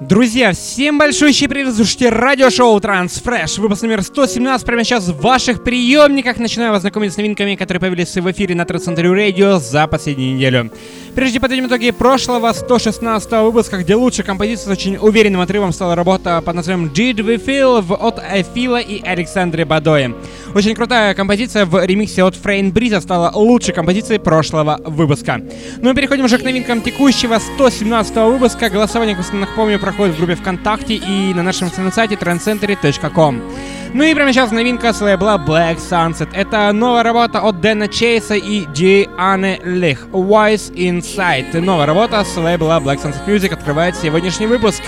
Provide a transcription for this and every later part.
Друзья, всем большой привет, слушайте радиошоу Трансфреш. Выпуск номер 117 прямо сейчас в ваших приемниках. Начинаю вас знакомить с новинками, которые появились в эфире на Трансцентре Радио за последнюю неделю. Прежде подведем итоги прошлого 116 выпуска, где лучшей композицией с очень уверенным отрывом стала работа под названием Did We Feel от Эфила и Александры Бадои. Очень крутая композиция в ремиксе от Фрейн Бриза стала лучшей композицией прошлого выпуска. Ну и переходим уже к новинкам текущего 117 выпуска. Голосование, как напомню, проходит в группе ВКонтакте и на нашем официальном сайте trendcentury.com. Ну и прямо сейчас новинка с лейбла Black Sunset. Это новая работа от Дэна Чейса и Дианы Лих. Wise Inside. Новая работа с лейбла Black Sunset Music открывает сегодняшний выпуск.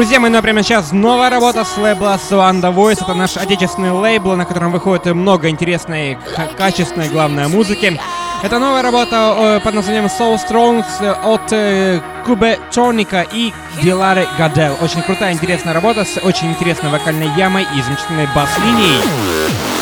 Друзья мои, ну прямо сейчас новая работа с лейбла Swanda Voice. Это наш отечественный лейбл, на котором выходит много интересной, качественной, главной музыки. Это новая работа под названием Soul Strong от э, Кубе Чорника и Дилары Гадел. Очень крутая, интересная работа с очень интересной вокальной ямой и замечательной бас-линией.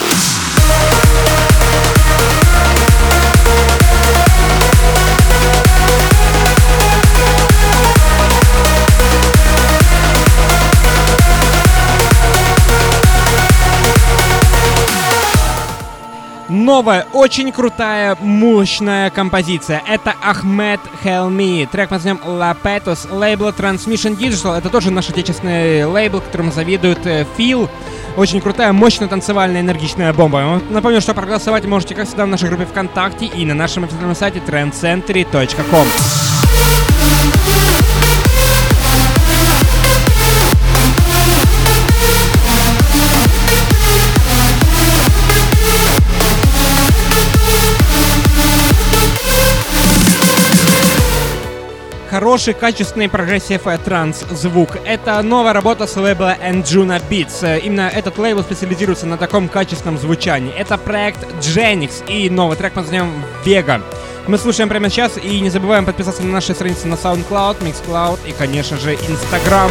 Новая, очень крутая, мощная композиция. Это Ахмед Хелми. Трек под названием Petus, лейбл Transmission Digital. Это тоже наш отечественный лейбл, которому завидует э, Фил. Очень крутая, мощная, танцевальная, энергичная бомба. Напомню, что проголосовать можете, как всегда, в нашей группе ВКонтакте и на нашем официальном сайте trendcentury.com. хороший, качественный progressive trance звук. Это новая работа с лейбла Anjunabeats. Именно этот лейбл специализируется на таком качественном звучании. Это проект Genix и новый трек под названием Vega. Мы слушаем прямо сейчас и не забываем подписаться на наши страницы на SoundCloud, MixCloud и, конечно же, Instagram.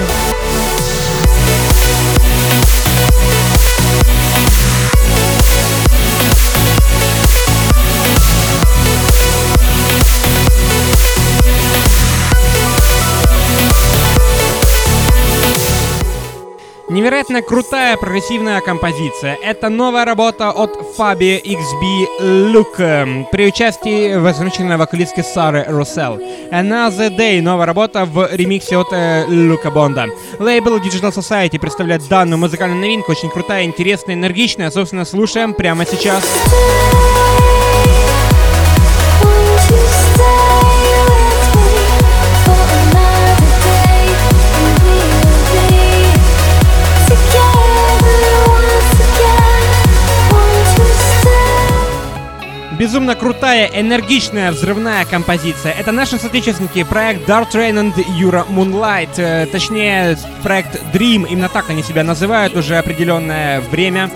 Невероятно крутая прогрессивная композиция. Это новая работа от Фаби XB Look при участии замечательной вокалистки Сары Руссел. Another Day, новая работа в ремиксе от э, Люка Бонда. Лейбл Digital Society представляет данную музыкальную новинку, очень крутая, интересная, энергичная. Собственно, слушаем прямо сейчас. Безумно крутая, энергичная, взрывная композиция. Это наши соотечественники, проект Dark Train and Юра Moonlight. Э, точнее, проект Dream, именно так они себя называют уже определенное время.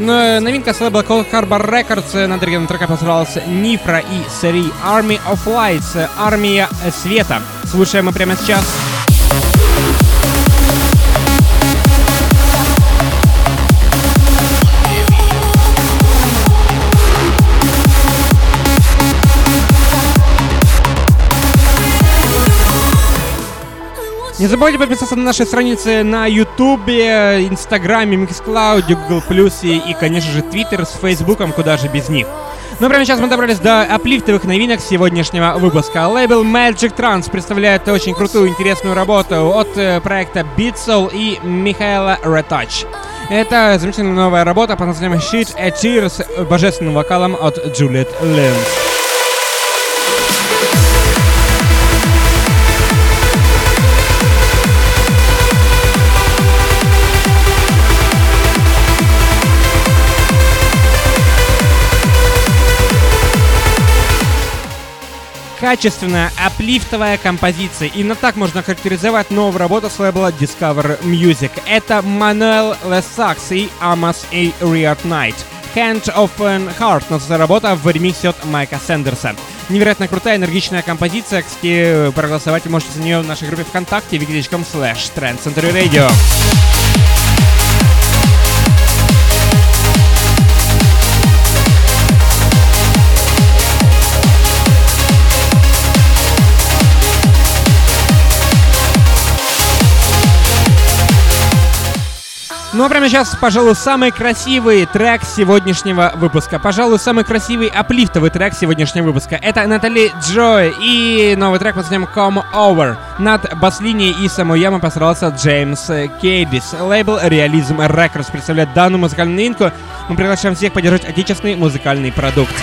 Но новинка с лейбла Cold Harbor Records над оригинальным треком называлась Нифра и Сери Army of Lights, Армия Света. Слушаем мы прямо сейчас. Не забывайте подписаться на наши страницы на Ютубе, Инстаграме, Миксклауде, Google Плюсе и, конечно же, Твиттер с Фейсбуком, куда же без них. Ну, прямо сейчас мы добрались до аплифтовых новинок сегодняшнего выпуска. Лейбл Magic Trans представляет очень крутую, интересную работу от э, проекта Beat Soul и Михаила Retouch. Это замечательная новая работа под названием Shit a Tear с божественным вокалом от Джулиет Линс. Качественная, аплифтовая композиция. Именно так можно характеризовать новую работу с лейбла Discover Music. Это Мануэл Лесакс и Амос и Riot Knight. Hand of an Heart называется работа в ремиксе от Майка Сендерса. Невероятно крутая, энергичная композиция. Кстати, проголосовать вы можете за нее в нашей группе ВКонтакте wiki.com slash Trend Center Radio. Ну а прямо сейчас, пожалуй, самый красивый трек сегодняшнего выпуска. Пожалуй, самый красивый аплифтовый трек сегодняшнего выпуска. Это Натали Джой и новый трек под названием Come Over. Над бас-линией и самой ямой постарался Джеймс Кейдис. Лейбл Realism Records представляет данную музыкальную новинку. Мы приглашаем всех поддержать отечественный музыкальный продукт.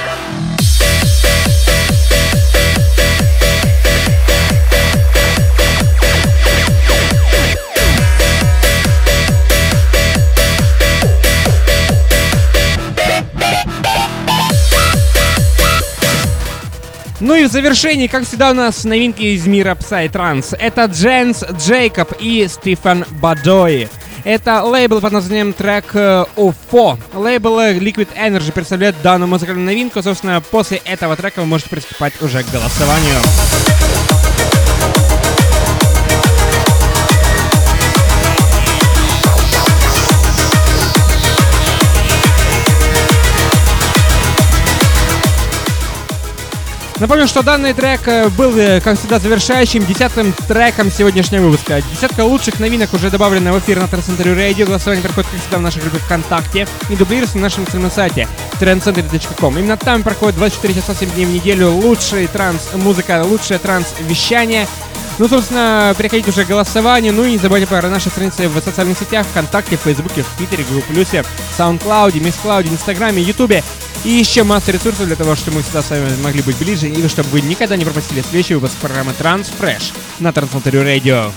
Ну и в завершении, как всегда, у нас новинки из мира Psytrance. Это Дженс Джейкоб и Стефан Бадой. Это лейбл под названием трек UFO. Э, лейбл Liquid Energy представляет данную музыкальную новинку. Собственно, после этого трека вы можете приступать уже к голосованию. Напомню, что данный трек э, был, э, как всегда, завершающим десятым треком сегодняшнего выпуска. Десятка лучших новинок уже добавлена в эфир на Трансцентре Радио. Голосование проходит, как всегда, в нашей группе ВКонтакте и дублируется на нашем официальном сайте trendcenter.com. Именно там проходит 24 часа 7 дней в неделю лучшая транс-музыка, лучшее транс-вещание. Ну, собственно, переходите уже к голосованию. Ну и не забывайте про наши страницы в социальных сетях, ВКонтакте, Фейсбуке, в Твиттере, Google+, SoundCloud, MissCloud, Инстаграме, Ютубе и еще масса ресурсов для того, чтобы мы всегда с вами могли быть ближе и чтобы вы никогда не пропустили следующий выпуск программы Transfresh на Трансмоторию Radio.